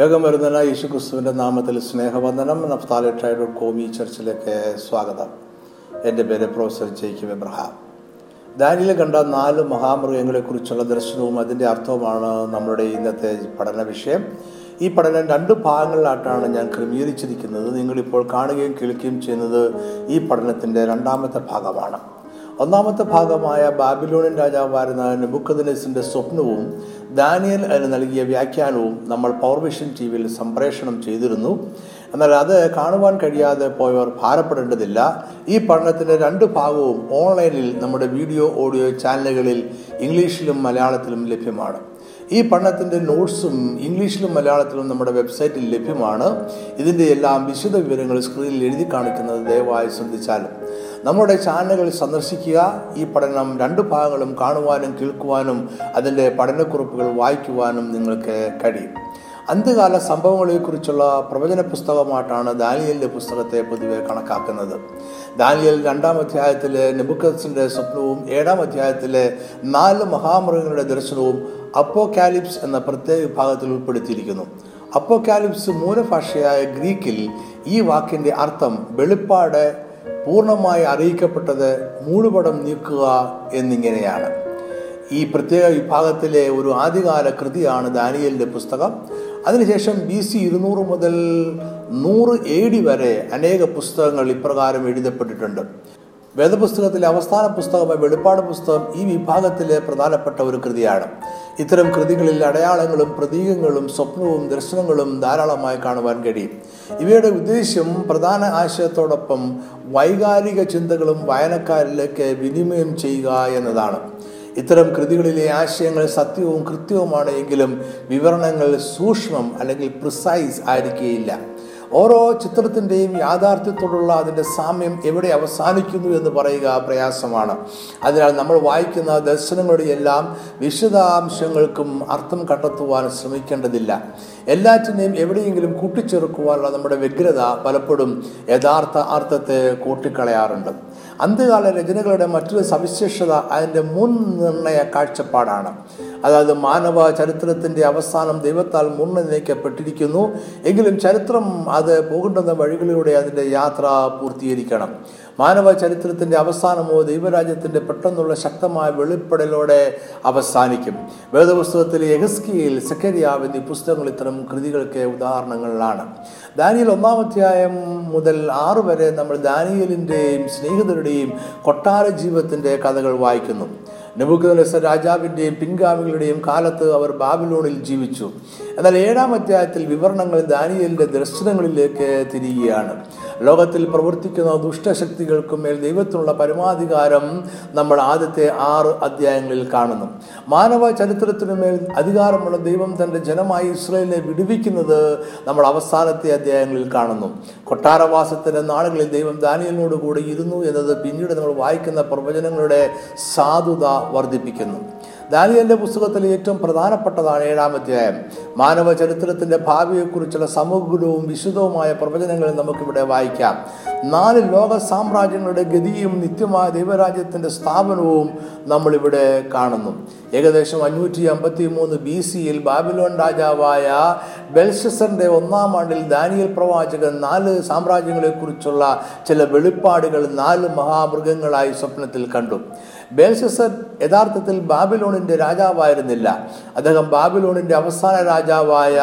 വേഗം വരുന്ന യേശു ക്രിസ്തുവിന്റെ നാമത്തിൽ സ്നേഹവന്ദനം. നഫ്താലി കോമി ചർച്ചിലേക്ക് സ്വാഗതം. എന്റെ പേര് പ്രൊഫസർ ജെയ്ക്കും എബ്രഹാം. ദാനിയിൽ കണ്ട നാല് മഹാമൃഗങ്ങളെക്കുറിച്ചുള്ള ദർശനവും അതിന്റെ അർത്ഥവുമാണ് നമ്മുടെ ഇന്നത്തെ പഠന വിഷയം. ഈ പഠനം രണ്ട് ഭാഗങ്ങളിലായിട്ടാണ് ഞാൻ ക്രമീകരിച്ചിരിക്കുന്നത്. നിങ്ങളിപ്പോൾ കാണുകയും കേൾക്കുകയും ചെയ്യുന്നത് ഈ പഠനത്തിന്റെ രണ്ടാമത്തെ ഭാഗമാണ്. ഒന്നാമത്തെ ഭാഗമായ ബാബിലോണിയൻ രാജാവായിരുന്ന നെബുക്കദിനസിന്റെ സ്വപ്നവും ദാനിയൽ അതിന് നൽകിയ വ്യാഖ്യാനവും നമ്മൾ പവർവിഷൻ ടി വിയിൽ സംപ്രേഷണം ചെയ്തിരുന്നു. എന്നാൽ അത് കാണുവാൻ കഴിയാതെ പോയവർ ഭാരപ്പെടേണ്ടതില്ല. ഈ പഠനത്തിന്റെ രണ്ട് ഭാഗവും ഓൺലൈനിൽ നമ്മുടെ വീഡിയോ ഓഡിയോ ചാനലുകളിൽ ഇംഗ്ലീഷിലും മലയാളത്തിലും ലഭ്യമാണ്. ഈ പഠനത്തിന്റെ നോട്ട്സും ഇംഗ്ലീഷിലും മലയാളത്തിലും നമ്മുടെ വെബ്സൈറ്റിൽ ലഭ്യമാണ്. ഇതിന്റെ എല്ലാം വിശദ വിവരങ്ങൾ സ്ക്രീനിൽ എഴുതി കാണിക്കുന്നത് ദയവായി ശ്രദ്ധിച്ചാലും. നമ്മുടെ ചാനലുകൾ സന്ദർശിക്കുക. ഈ പഠനം രണ്ട് ഭാഗങ്ങളും കാണുവാനും കേൾക്കുവാനും അതിന്റെ പഠനക്കുറിപ്പുകൾ വായിക്കുവാനും നിങ്ങൾക്ക് കഴിയും. അന്ത്യകാല സംഭവങ്ങളെക്കുറിച്ചുള്ള പ്രവചന പുസ്തകമായിട്ടാണ് ദാനിയലിന്റെ പുസ്തകത്തെ പൊതുവെ കണക്കാക്കുന്നത്. ദാനിയൽ രണ്ടാം അധ്യായത്തിലെ നെബുക്കസിന്റെ സ്വപ്നവും ഏഴാം അധ്യായത്തിലെ നാല് മഹാമൃഗങ്ങളുടെ ദർശനവും അപ്പോ കാലിപ്സ് എന്ന പ്രത്യേക വിഭാഗത്തിൽ ഉൾപ്പെടുത്തിയിരിക്കുന്നു. അപ്പോ കാലിപ്സ് മൂലഭാഷയായ ഗ്രീക്കിൽ ഈ വാക്കിന്റെ അർത്ഥം വെളിപ്പാട് പൂർണമായി അറിയിക്കപ്പെട്ടത് മൂടുപടം നീക്കുക എന്നിങ്ങനെയാണ്. ഈ പ്രത്യേക വിഭാഗത്തിലെ ഒരു ആദ്യകാല കൃതിയാണ് ദാനിയലിന്റെ പുസ്തകം. അതിനുശേഷം ബി സി ഇരുന്നൂറ് മുതൽ നൂറ് എ ഡി വരെ അനേക പുസ്തകങ്ങൾ ഇപ്രകാരം എഴുതപ്പെട്ടിട്ടുണ്ട്. വേദപുസ്തകത്തിലെ അവസാന പുസ്തകമായ വെളിപ്പാട് പുസ്തകം ഈ വിഭാഗത്തിലെ പ്രധാനപ്പെട്ട ഒരു കൃതിയാണ്. ഇത്തരം കൃതികളിൽ അടയാളങ്ങളും പ്രതീകങ്ങളും സ്വപ്നവും ദർശനങ്ങളും ധാരാളമായി കാണുവാൻ കഴിയും. ഇവയുടെ ഉദ്ദേശ്യം പ്രധാന ആശയത്തോടൊപ്പം വൈകാരിക ചിന്തകളും വായനക്കാരിലേക്ക് വിനിമയം ചെയ്യുക എന്നതാണ്. ഇത്തരം കൃതികളിലെ ആശയങ്ങൾ സത്യവും കൃത്യവുമാണ് എങ്കിലും വിവരണങ്ങൾ സൂക്ഷ്മം അല്ലെങ്കിൽ പ്രിസൈസ് ആയിരിക്കുകയില്ല ഓരോ ചിത്രത്തിന്റെയും യാഥാർത്ഥ്യത്തോടുള്ള അതിന്റെ സാമ്യം എവിടെ അവസാനിക്കുന്നു എന്ന് പറയുക പ്രയാസമാണ്. അതിനാൽ നമ്മൾ വായിക്കുന്ന ദർശനങ്ങളുടെ എല്ലാം വിശദാംശങ്ങൾക്കും അർത്ഥം കണ്ടെത്തുവാൻ ശ്രമിക്കേണ്ടതില്ല. എല്ലാറ്റിനെയും എവിടെയെങ്കിലും കൂട്ടിച്ചേർക്കുവാനുള്ള നമ്മുടെ വ്യഗ്രത പലപ്പോഴും യഥാർത്ഥ അർത്ഥത്തെ കൂട്ടിക്കളയാറുണ്ട്. അന്ത്യകാല രചനകളുടെ മറ്റൊരു സവിശേഷത അതിന്റെ മുൻ നിർണയ കാഴ്ചപ്പാടാണ്. അതായത് മാനവ ചരിത്രത്തിന്റെ അവസാനം ദൈവത്താൽ മുൻനിർണയിക്കപ്പെട്ടിരിക്കുന്നു. എങ്കിലും ചരിത്രം അത് പോകേണ്ടുന്ന വഴികളിലൂടെ അതിന്റെ യാത്ര പൂർത്തീകരിക്കണം. മാനവ ചരിത്രത്തിന്റെ അവസാനമോ ദൈവരാജ്യത്തിന്റെ പെട്ടെന്നുള്ള ശക്തമായ വെളിപ്പെടലോടെ അവസാനിക്കും. വേദപുസ്തകത്തിലെ യഹസ്കിയിൽ സെക്കരിയാവ് എന്നീ പുസ്തകങ്ങൾ ഇത്തരം കൃതികൾക്ക് ഉദാഹരണങ്ങളിലാണ് ദാനിയൽ ഒന്നാമധ്യായം മുതൽ ആറ് വരെ നമ്മൾ ദാനിയലിന്റെയും സ്നേഹിതരുടെയും കൊട്ടാര ജീവിതത്തിന്റെ കഥകൾ വായിക്കുന്നു. നെബുക്കദനസർ രാജാവിന്റെയും പിൻഗാമികളുടെയും കാലത്ത് അവർ ബാബിലോണിൽ ജീവിച്ചു. എന്നാൽ ഏഴാം അധ്യായത്തിൽ വിവരണങ്ങൾ ദാനിയലിന്റെ ദർശനങ്ങളിലേക്ക് തിരികുകയാണ് ലോകത്തിൽ പ്രവർത്തിക്കുന്ന ദുഷ്ടശക്തികൾക്കും മേൽ ദൈവത്തിനുള്ള പരമാധികാരം നമ്മൾ ആദ്യത്തെ ആറ് അധ്യായങ്ങളിൽ കാണുന്നു. മാനവ ചരിത്രത്തിനു മേൽ അധികാരമുള്ള ദൈവം തന്റെ ജനമായി ഇസ്രയേലിനെ വിടുവിക്കുന്നത് നമ്മൾ അവസാനത്തെ അധ്യായങ്ങളിൽ കാണുന്നു. കൊട്ടാരവാസത്തിന്റെ നാളുകളിൽ ദൈവം ദാനിയലിനോട് കൂടി ഇരുന്നു എന്നത് പിന്നീട് നമ്മൾ വായിക്കുന്ന പ്രവചനങ്ങളുടെ സാധുത വർദ്ധിപ്പിക്കുന്നു. ദാനിയലിന്റെ പുസ്തകത്തിലെ ഏറ്റവും പ്രധാനപ്പെട്ടതാണ് ഏഴാം അധ്യായം. മാനവ ചരിത്രത്തിന്റെ ഭാവിയെക്കുറിച്ചുള്ള സമഗ്രവും വിശുദ്ധവുമായ പ്രവചനങ്ങൾ നമുക്കിവിടെ വായിക്കാം. നാല് ലോക സാമ്രാജ്യങ്ങളുടെ ഗതിയും നിത്യമായ ദൈവരാജ്യത്തിന്റെ സ്ഥാപനവും നമ്മളിവിടെ കാണുന്നു. ഏകദേശം അഞ്ഞൂറ്റി അമ്പത്തി മൂന്ന് ബി സിയിൽ ബാബിലോൺ രാജാവായ ബെൽഷസറിന്റെ ഒന്നാം ആണ്ടിൽ ദാനിയൽ പ്രവാചകൻ നാല് സാമ്രാജ്യങ്ങളെക്കുറിച്ചുള്ള ചില വെളിപ്പാടുകൾ നാല് മഹാമൃഗങ്ങളായി സ്വപ്നത്തിൽ കണ്ടു. ബേൽഷസർ യഥാർത്ഥത്തിൽ ബാബിലോണിന്റെ രാജാവായിരുന്നില്ല. അദ്ദേഹം ബാബിലോണിന്റെ അവസാന രാജാവായ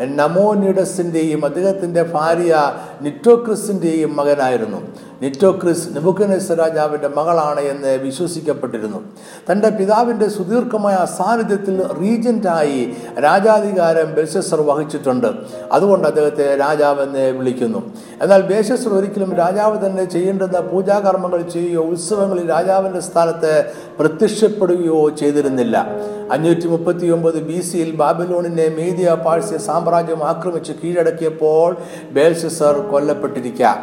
നമോനിഡസിന്റെയും അദ്ദേഹത്തിന്റെ ഭാര്യ നിറ്റോക്രിസിന്റെയും മകനായിരുന്നു. നിറ്റോക്രിസ് നെബുക്കനേസർ രാജാവിന്റെ മകളാണ് എന്ന് വിശ്വസിക്കപ്പെട്ടിരുന്നു. തന്റെ പിതാവിന്റെ സുദീർഘമായ സാന്നിധ്യത്തിൽ റീജന്റായി രാജാധികാരം ബേശസർ വഹിച്ചിട്ടുണ്ട്. അതുകൊണ്ട് അദ്ദേഹത്തെ രാജാവെന്ന് വിളിക്കുന്നു. എന്നാൽ ബേശസർ ഒരിക്കലും രാജാവ് തന്നെ ചെയ്യേണ്ടുന്ന പൂജാകർമ്മങ്ങൾ ചെയ്യുകയോ ഉത്സവങ്ങളിൽ രാജാവിന്റെ സ്ഥാനത്ത് പ്രത്യക്ഷപ്പെടുകയോ ചെയ്തിരുന്നില്ല. അഞ്ഞൂറ്റി മുപ്പത്തി ഒമ്പത് ബി സിയിൽ ബാബിലോണിനെ മീഡിയ പാഴ്സ്യ സാമ്രാജ്യം ആക്രമിച്ച് കീഴടക്കിയപ്പോൾ ബേൽഷസർ കൊല്ലപ്പെട്ടിരിക്കാം.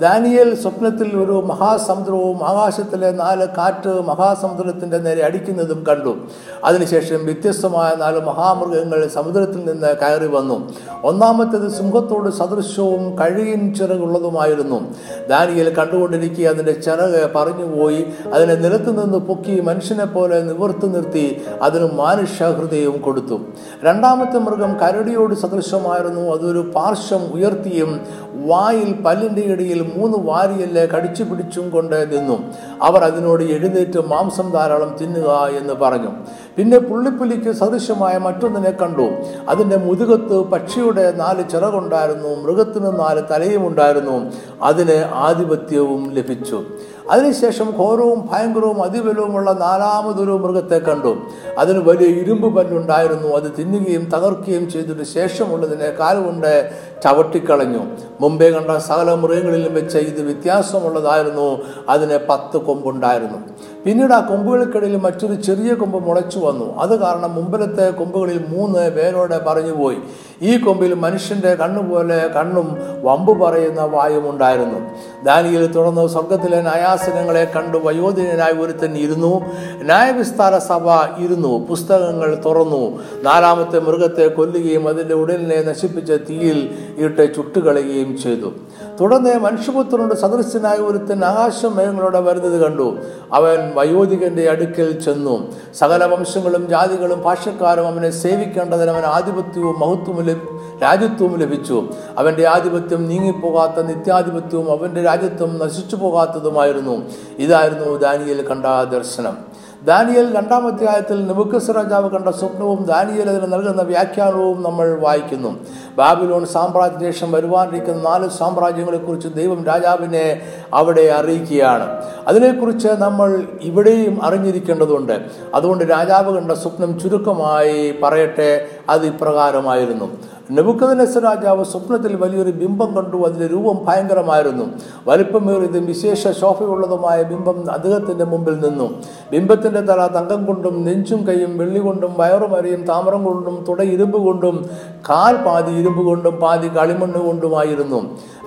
ദാനിയേൽ സ്വപ്നത്തിൽ ഒരു മഹാസമുദ്രവും ആകാശത്തിലെ നാല് കാറ്റ് മഹാസമുദ്രത്തിന്റെ നേരെ അടിക്കുന്നതും കണ്ടു. അതിനുശേഷം വ്യത്യസ്തമായ നാല് മഹാമൃഗങ്ങൾ സമുദ്രത്തിൽ നിന്ന് കയറി വന്നു. ഒന്നാമത്തേത് സിംഹത്തോട് സദൃശവും കഴുകിൻ ചിറകുള്ളതുമായിരുന്നു. ദാനിയൽ കണ്ടുകൊണ്ടിരിക്കുക അതിന്റെ ചിറക് പറഞ്ഞുപോയി അതിനെ നിലത്ത് നിന്ന് പൊക്കി മനുഷ്യനെ പോലെ നിവർത്തി നിർത്തി അതിന് മാനുഷ്യഹൃദയവും കൊടുത്തു. രണ്ടാമത്തെ മൃഗം കരടിയോട് സദൃശമായിരുന്നു. അതൊരു പാർശ്വം ഉയർത്തിയും വായിൽ പല്ലിന്റെ ഇടയിൽ മൂന്ന് വാരിയല്ലേ കടിച്ചു പിടിച്ചും കൊണ്ട് നിന്നു. അവർ അതിനോട് എഴുന്നേറ്റ് മാംസം ധാരാളം തിന്നുക എന്ന് പറഞ്ഞു. പിന്നെ പുള്ളിപ്പുലിക്ക് സദൃശമായ മറ്റൊന്നിനെ കണ്ടു. അതിന്റെ മുതുകത്ത് പക്ഷിയുടെ നാല് ചിറകുണ്ടായിരുന്നു മൃഗത്തിന് നാല് തലയും ഉണ്ടായിരുന്നു. അതിന് ആധിപത്യവും ലഭിച്ചു. അതിനുശേഷം ഘോരവും ഭയങ്കരവും അതിബലവുമുള്ള നാലാമതൊരു മൃഗത്തെ കണ്ടു. അതിന് വലിയ ഇരുമ്പ് പല്ലുണ്ടായിരുന്നു. അത് തിന്നുകയും തകർക്കുകയും ചെയ്തിട്ട് ശേഷമുള്ളതിനെ കാലുകൊണ്ട് ചവിട്ടിക്കളഞ്ഞു. മുമ്പേ കണ്ട സകല മൃഗങ്ങളിലും വെച്ച് ഇത് വ്യത്യാസമുള്ളതായിരുന്നു. അതിന് പത്ത് കൊമ്പുണ്ടായിരുന്നു. പിന്നീട് ആ കൊമ്പുകൾക്കിടയിൽ മറ്റൊരു ചെറിയ കൊമ്പ് മുളച്ചു വന്നു. അത് കാരണം മുമ്പിലത്തെ കൊമ്പുകളിൽ മൂന്ന് പേരോടെ പറഞ്ഞുപോയി ഈ കൊമ്പിൽ മനുഷ്യന്റെ കണ്ണുപോലെ കണ്ണും വമ്പ് പറയുന്ന വായും ഉണ്ടായിരുന്നു. ദാനിയിൽ തുടർന്ന് സ്വർഗത്തിലെ നയാസനങ്ങളെ കണ്ടു വയോധികനായി ഒരുത്തൻ ഇരുന്നു. ന്യായവിസ്താര സഭ ഇരുന്നു. പുസ്തകങ്ങൾ തുറന്നു. നാലാമത്തെ മൃഗത്തെ കൊല്ലുകയും അതിന്റെ ഉടലിനെ നശിപ്പിച്ച തീയിൽ ഇട്ട് ചുട്ടുകളയുകയും ചെയ്തു. തുടർന്ന് മനുഷ്യപുത്രനോട് സദൃശ്യനായ ഒരുത്തൻ ആകാശം മേഘങ്ങളോടെ വരുന്നത് കണ്ടു. അവൻ വയോധികന്റെ അടുക്കൽ ചെന്നു. സകല വംശങ്ങളും ജാതികളും ഭാഷക്കാരും അവനെ സേവിക്കേണ്ടതിന് അവൻ ആധിപത്യവും മഹത്വവും ലഭി- രാജ്യത്വവും ലഭിച്ചു. അവന്റെ ആധിപത്യം നീങ്ങിപ്പോകാത്ത നിത്യാധിപത്യവും അവന്റെ രാജ്യത്വം നശിച്ചു പോകാത്തതുമായിരുന്നു. ഇതായിരുന്നു ദാനിയൽ കണ്ട ദർശനം. ദാനിയൽ രണ്ടാം അധ്യായത്തിൽ നെബുക്കസ് രാജാവ് കണ്ട സ്വപ്നവും ദാനിയൽ അതിന് നൽകുന്ന വ്യാഖ്യാനവും നമ്മൾ വായിക്കുന്നു. ബാബിലോൺ സാമ്രാജ്യത്തിന് ശേഷം വരുവാനിരിക്കുന്ന നാല് സാമ്രാജ്യങ്ങളെക്കുറിച്ച് ദൈവം രാജാവിനെ അവിടെ അറിയിക്കുകയാണ്. അതിനെക്കുറിച്ച് നമ്മൾ ഇവിടെയും അറിഞ്ഞിരിക്കേണ്ടതുണ്ട്. അതുകൊണ്ട് രാജാവ് കണ്ട സ്വപ്നം ചുരുക്കമായി പറയട്ടെ അത് ഇപ്രകാരമായിരുന്നു. നെബുക്കദനസ് രാജാവ് സ്വപ്നത്തിൽ വലിയൊരു ബിംബം കണ്ടു അതിന്റെ രൂപം ഭയങ്കരമായിരുന്നു. വലിപ്പമേറിയതും വിശേഷ ശോഭയുള്ളതുമായ ബിംബം അദ്ദേഹത്തിന്റെ മുമ്പിൽ നിന്നു. ബിംബത്തിന്റെ തല തങ്കം കൊണ്ടും നെഞ്ചും കൈയും വെള്ളി കൊണ്ടും വയറുമരയും താമരം കൊണ്ടും തുട ഇരുമ്പ് കൊണ്ടും കാൽ ഇരുമ്പ് കൊണ്ടും പാതി കളിമണ്ണ് കൊണ്ടുമായിരുന്നു.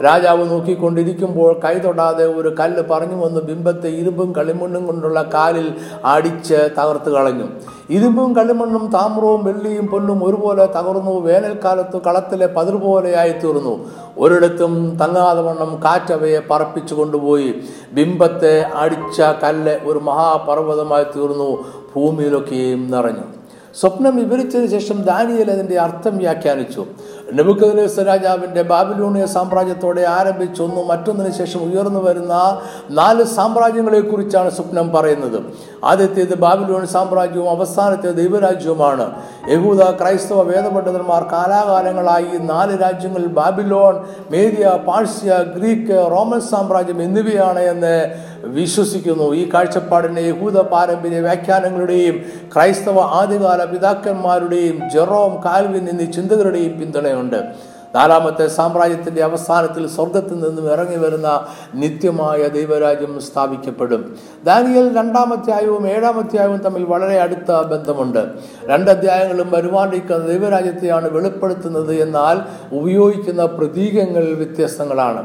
രാജാവ് നോക്കിക്കൊണ്ടിരിക്കുമ്പോൾ കൈ തൊടാതെ ഒരു കല്ല് പറഞ്ഞു വന്ന് ബിംബത്തെ ഇരുമ്പും കളിമണ്ണും കൊണ്ടുള്ള കാലിൽ അടിച്ച് തകർത്ത് കളഞ്ഞു. ഇരുമ്പും കളിമണ്ണും താമ്രവും വെള്ളിയും പൊന്നും ഒരുപോലെ തകർന്നു വേനൽക്കാലത്ത് കളത്തിലെ പതിർ പോലെയായി തീർന്നു. ഒരിടത്തും തങ്ങാതെ വണ്ണം കാറ്റവയെ പറപ്പിച്ചു കൊണ്ടുപോയി. ബിംബത്തെ അടിച്ച കല്ല് ഒരു മഹാപർവതമായി തീർന്നു ഭൂമിയിലൊക്കെയും നിറഞ്ഞു. സ്വപ്നം വിവരിച്ചതിന് ശേഷം ദാനിയൽ അതിന്റെ അർത്ഥം വ്യാഖ്യാനിച്ചു. നെബുക്കദ്നേസർ രാജാവിന്റെ ബാബിലൂണിയ സാമ്രാജ്യത്തോടെ ആരംഭിച്ചൊന്നും മറ്റൊന്നിനു ശേഷം ഉയർന്നു വരുന്ന നാല് സാമ്രാജ്യങ്ങളെക്കുറിച്ചാണ് സ്വപ്നം പറയുന്നത്. ആദ്യത്തേത് ബാബിലോൺ സാമ്രാജ്യവും അവസാനത്തേത് ദൈവരാജ്യവുമാണ്. യഹൂദ ക്രൈസ്തവ വേദപണ്ഡിതന്മാർ കാലാകാലങ്ങളായി നാല് രാജ്യങ്ങൾ Babylon Media Persia Greek Roman സാമ്രാജ്യം എന്നിവയാണ് എന്ന് വിശ്വസിക്കുന്നു. ഈ കാഴ്ചപ്പാടിനെ യഹൂദ പാരമ്പര്യ വ്യാഖ്യാനങ്ങളുടെയും ക്രൈസ്തവ ആദ്യകാല പിതാക്കന്മാരുടെയും ജെറോം കാൽവിൻ എന്നീ ചിന്തകരുടെയും പിന്തുണയുണ്ട് നാലാമത്തെ സാമ്രാജ്യത്തിന്റെ അവസാനത്തിൽ സ്വർഗത്തിൽ നിന്നും ഇറങ്ങി വരുന്ന നിത്യമായ ദൈവരാജ്യം സ്ഥാപിക്കപ്പെടും. ദാനിയൽ ഏഴാമത്തെ ഏഴാമധ്യായവും തമ്മിൽ വളരെ അടുത്ത ബന്ധമുണ്ട്. രണ്ട് അധ്യായങ്ങളും വരുവാനിരിക്കുന്ന ദൈവരാജ്യത്തെയാണ് വെളിപ്പെടുത്തുന്നത് എന്നാൽ ഉപയോഗിക്കുന്ന പ്രതീകങ്ങൾ വ്യത്യസ്തങ്ങളാണ്.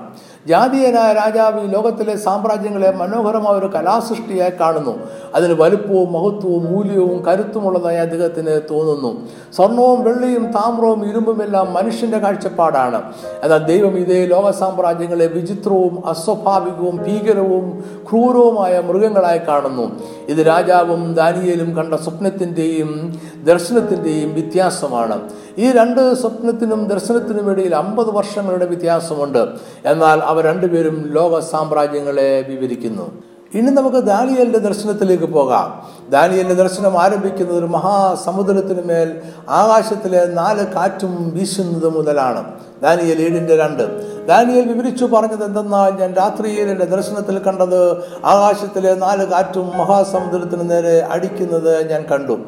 ജാതീയനായ രാജാവ് ഈ ലോകത്തിലെ സാമ്രാജ്യങ്ങളെ മനോഹരമായ ഒരു കലാസൃഷ്ടിയായി കാണുന്നു. അതിന് വലുപ്പവും മഹത്വവും മൂല്യവും കരുത്തുമുള്ളതായി അദ്ദേഹത്തിന് തോന്നുന്നു. സ്വർണവും വെള്ളിയും താമ്രവും ഇരുമ്പുമെല്ലാം മനുഷ്യന്റെ കാഴ്ചപ്പാടാണ്. എന്നാൽ ദൈവം ഇതേ ലോക സാമ്രാജ്യങ്ങളെ വിചിത്രവും അസ്വാഭാവികവും ഭീകരവും ക്രൂരവുമായ മൃഗങ്ങളായി കാണുന്നു. ഇത് രാജാവും ദാനിയലും കണ്ട സ്വപ്നത്തിന്റെയും ദർശനത്തിന്റെയും വ്യത്യാസമാണ്. ഈ രണ്ട് സ്വപ്നത്തിനും ദർശനത്തിനും ഇടയിൽ അമ്പത് വർഷങ്ങളുടെ വ്യത്യാസമുണ്ട്. എന്നാൽ അവ രണ്ടുപേരും ലോക സാമ്രാജ്യങ്ങളെ വിവരിക്കുന്നു. ഇനി നമുക്ക് ദാനിയലിന്റെ ദർശനത്തിലേക്ക് പോകാം. ദാനിയലിന്റെ ദർശനം ആരംഭിക്കുന്നത് ഒരു മഹാസമുദ്രത്തിന് മേൽ ആകാശത്തിലെ നാല് കാറ്റും വീശുന്നത് മുതലാണ്. ദാനിയൽ ഏഴിന്റെ രണ്ട്. ദാനിയൽ വിവരിച്ചു പറഞ്ഞത് എന്തെന്നാൽ ഞാൻ രാത്രിയിൽ എന്റെ ദർശനത്തിൽ കണ്ടത് ആകാശത്തിലെ നാല് കാറ്റും മഹാസമുദ്രത്തിന് നേരെ അടിക്കുന്നത് ഞാൻ കണ്ടു.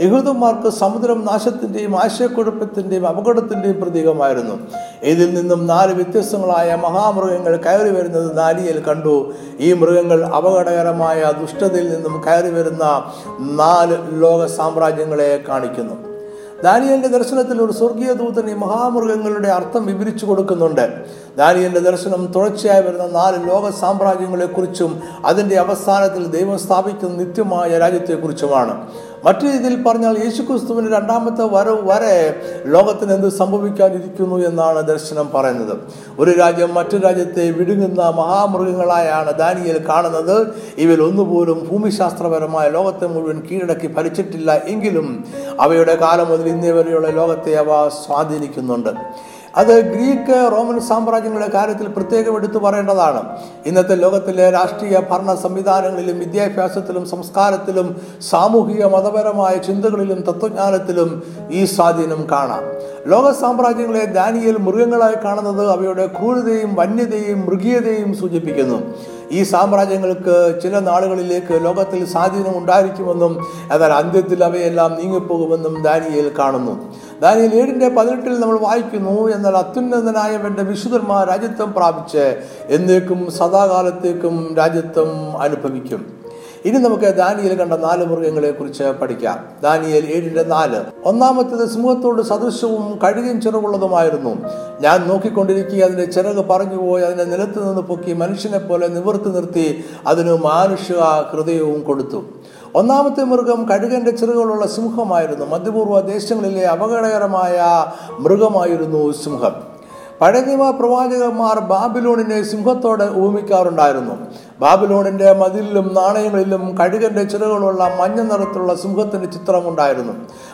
യഹൂദന്മാർക്ക് സമുദ്രം നാശത്തിന്റെയും ആശയക്കുഴപ്പത്തിന്റെയും അപകടത്തിന്റെയും പ്രതീകമായിരുന്നു. ഇതിൽ നിന്നും നാല് വ്യത്യസ്തങ്ങളായ മഹാമൃഗങ്ങൾ കയറി വരുന്നത് ദാനിയേൽ കണ്ടു. ഈ മൃഗങ്ങൾ അപകടകരമായ ദുഷ്ടതയിൽ നിന്നും കയറി വരുന്ന നാല് ലോക സാമ്രാജ്യങ്ങളെ കാണിക്കുന്നു. ദാനിയലിന്റെ ദർശനത്തിൽ ഒരു സ്വർഗീയ ദൂതൻ ഈ മഹാമൃഗങ്ങളുടെ അർത്ഥം വിവരിച്ചു കൊടുക്കുന്നുണ്ട്. ദാനിയലിന്റെ ദർശനം തുടർച്ചയായി വരുന്ന നാല് ലോക സാമ്രാജ്യങ്ങളെക്കുറിച്ചും അതിന്റെ അവസാനത്തിൽ ദൈവം സ്ഥാപിക്കുന്ന നിത്യമായ രാജ്യത്തെക്കുറിച്ചുമാണ്. മറ്റു രീതിയിൽ പറഞ്ഞാൽ യേശുക്രിസ്തുവിന്റെ രണ്ടാമത്തെ വരവ് വരെ ലോകത്തിന് എന്ത് സംഭവിക്കാനിരിക്കുന്നു എന്നാണ് ദർശനം പറയുന്നത്. ഒരു രാജ്യം മറ്റു രാജ്യത്തെ വിഴുങ്ങുന്ന മഹാമൃഗങ്ങളായാണ് ദാനിയൽ കാണുന്നത്. ഇവയിൽ ഒന്നുപോലും ഭൂമിശാസ്ത്രപരമായ ലോകത്തെ മുഴുവൻ കീഴടക്കി ഭരിച്ചിട്ടില്ല എങ്കിലും അവയുടെ കാലം മുതൽ ഇന്നേ വരെയുള്ള ലോകത്തെ അവ സ്വാധീനിക്കുന്നുണ്ട്. അത് ഗ്രീക്ക് റോമൻ സാമ്രാജ്യങ്ങളുടെ കാര്യത്തിൽ പ്രത്യേകം എടുത്തു പറയേണ്ടതാണ്. ഇന്നത്തെ ലോകത്തിലെ രാഷ്ട്രീയ ഭരണ സംവിധാനങ്ങളിലും വിദ്യാഭ്യാസത്തിലും സംസ്കാരത്തിലും സാമൂഹിക മതപരമായ ചിന്തകളിലും തത്വജ്ഞാനത്തിലും ഈ സ്വാധീനം കാണാം. ലോക സാമ്രാജ്യങ്ങളെ ദാനിയൽ മൃഗങ്ങളായി കാണുന്നത് അവയുടെ ക്രൂരതയും വന്യതയും മൃഗീയതയും സൂചിപ്പിക്കുന്നു. ഈ സാമ്രാജ്യങ്ങൾക്ക് ചില നാളുകളിലേക്ക് ലോകത്തിൽ സ്വാധീനം ഉണ്ടായിരിക്കുമെന്നും എന്നാൽ അന്ത്യത്തിൽ അവയെല്ലാം നീങ്ങിപ്പോകുമെന്നും ദാനിയേൽ കാണുന്നു. ദാനിയേൽ ഏഴിന്റെ പതിനെട്ടിൽ നമ്മൾ വായിക്കുന്നു എന്നാൽ അത്യുന്നതനായവന്റെ വിശുദ്ധന്മാർ രാജ്യത്വം പ്രാപിച്ച് എന്നേക്കും സദാകാലത്തേക്കും രാജ്യത്വം അനുഭവിക്കും. ഇനി നമുക്ക് ദാനിയൽ കണ്ട നാല് മൃഗങ്ങളെ കുറിച്ച് പഠിക്കാം. ദാനിയൽ ഏഴിന്റെ നാല്. ഒന്നാമത്തേത് സിംഹത്തോട് സദൃശവും കഴുകൻ ചിറകുള്ളതുമായിരുന്നു ഞാൻ നോക്കിക്കൊണ്ടിരിക്കുക അതിന്റെ ചിറക് പറഞ്ഞുപോയി അതിനെ നിലത്ത് നിന്ന് പൊക്കി മനുഷ്യനെ പോലെ നിവർത്തി നിർത്തി അതിന് മാനുഷ്യ ഹൃദയവും കൊടുത്തു. ഒന്നാമത്തെ മൃഗം കഴുകന്റെ ചിറകുകളുള്ള സിംഹമായിരുന്നു. മധ്യപൂർവ ദേശങ്ങളിലെ അപകടകരമായ മൃഗമായിരുന്നു സിംഹം. പഴയ നിയമ പ്രവാചകന്മാർ ബാബിലോണിനെ സിംഹത്തോടെ ഉപമിക്കാറുണ്ടായിരുന്നു ബാബിലോണിന്റെ മതിലിലും നാണയങ്ങളിലും കഴുകന്റെ ചിറകുകളുള്ള മഞ്ഞ നിറത്തിലുള്ള സിംഹത്തിന്റെ ചിത്രമുണ്ടായിരുന്നു.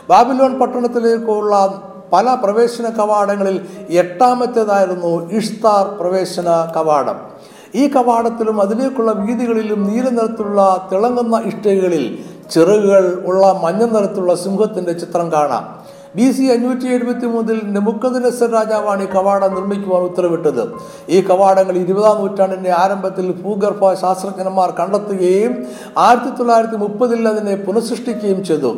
ബാബിലോൺ പട്ടണത്തിലേക്കുള്ള പല പ്രവേശന കവാടങ്ങളിൽ എട്ടാമത്തേതായിരുന്നു ഇഷ്താർ പ്രവേശന കവാടം. ഈ കവാടത്തിലും അതിലേക്കുള്ള വീതികളിലും നീല നിറത്തിലുള്ള തിളങ്ങുന്ന ഇഷ്ടികകളിൽ ചിറകുകൾ ഉള്ള മഞ്ഞ നിറത്തിലുള്ള സിംഹത്തിന്റെ ചിത്രം കാണാം. ബി സി അഞ്ഞൂറ്റി എഴുപത്തി മൂന്നിൽ നെമുക്കദിനസർ രാജാവാണ് ഈ കവാടം നിർമ്മിക്കുവാൻ ഉത്തരവിട്ടത്. ഈ കവാടങ്ങൾ ഇരുപതാം നൂറ്റാണ്ടിന്റെ ആരംഭത്തിൽ ഭൂഗർഭ ശാസ്ത്രജ്ഞന്മാർ കണ്ടെത്തുകയും ആയിരത്തി തൊള്ളായിരത്തി മുപ്പതിൽ അതിനെ പുനഃസൃഷ്ടിക്കുകയും ചെയ്തു.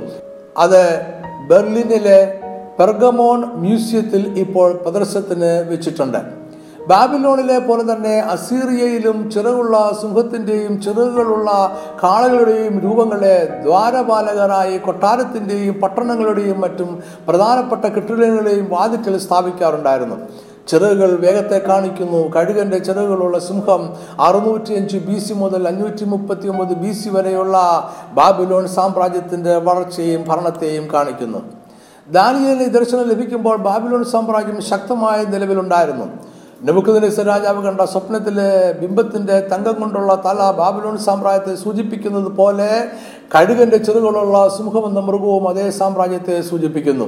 അത് ബെർലിനിലെ പെർഗമോൺ മ്യൂസിയത്തിൽ ഇപ്പോൾ പ്രദർശനത്തിന് വെച്ചിട്ടുണ്ട്. ബാബിലോണിലെ പോലെ തന്നെ അസീറിയയിലും ചിറകുള്ള സിംഹത്തിന്റെയും ചിറകുകളുള്ള കാളകളുടെയും രൂപങ്ങളെ ദ്വാരപാലകരായി കൊട്ടാരത്തിന്റെയും പട്ടണങ്ങളുടെയും മറ്റും പ്രധാനപ്പെട്ട കെട്ടിടങ്ങളുടെയും വാതിക്കൽ സ്ഥാപിക്കാറുണ്ടായിരുന്നു. ചിറകുകൾ വേഗത്തെ കാണിക്കുന്നു. കഴുകന്റെ ചിറകുകളുള്ള സിംഹം അറുന്നൂറ്റിയഞ്ച് ബി സി മുതൽ അഞ്ഞൂറ്റി മുപ്പത്തി ഒമ്പത് ബി സി വരെയുള്ള ബാബിലോൺ സാമ്രാജ്യത്തിന്റെ വളർച്ചയും ഭരണത്തെയും കാണിക്കുന്നു. ദാനിയലിന് ദർശനം ലഭിക്കുമ്പോൾ ബാബിലോൺ സാമ്രാജ്യം ശക്തമായ നിലവിലുണ്ടായിരുന്നു. നെബുക്കദിനേസർ രാജാവ് കണ്ട സ്വപ്നത്തിലെ ബിംബത്തിന്റെ തങ്കം കൊണ്ടുള്ള തല ബാബിലോൺ സാമ്രാജ്യത്തെ സൂചിപ്പിക്കുന്നത് പോലെ കഴുകന്റെ ചിറകുകളുള്ള സിംഹം എന്ന മൃഗവും അതേ സാമ്രാജ്യത്തെ സൂചിപ്പിക്കുന്നു.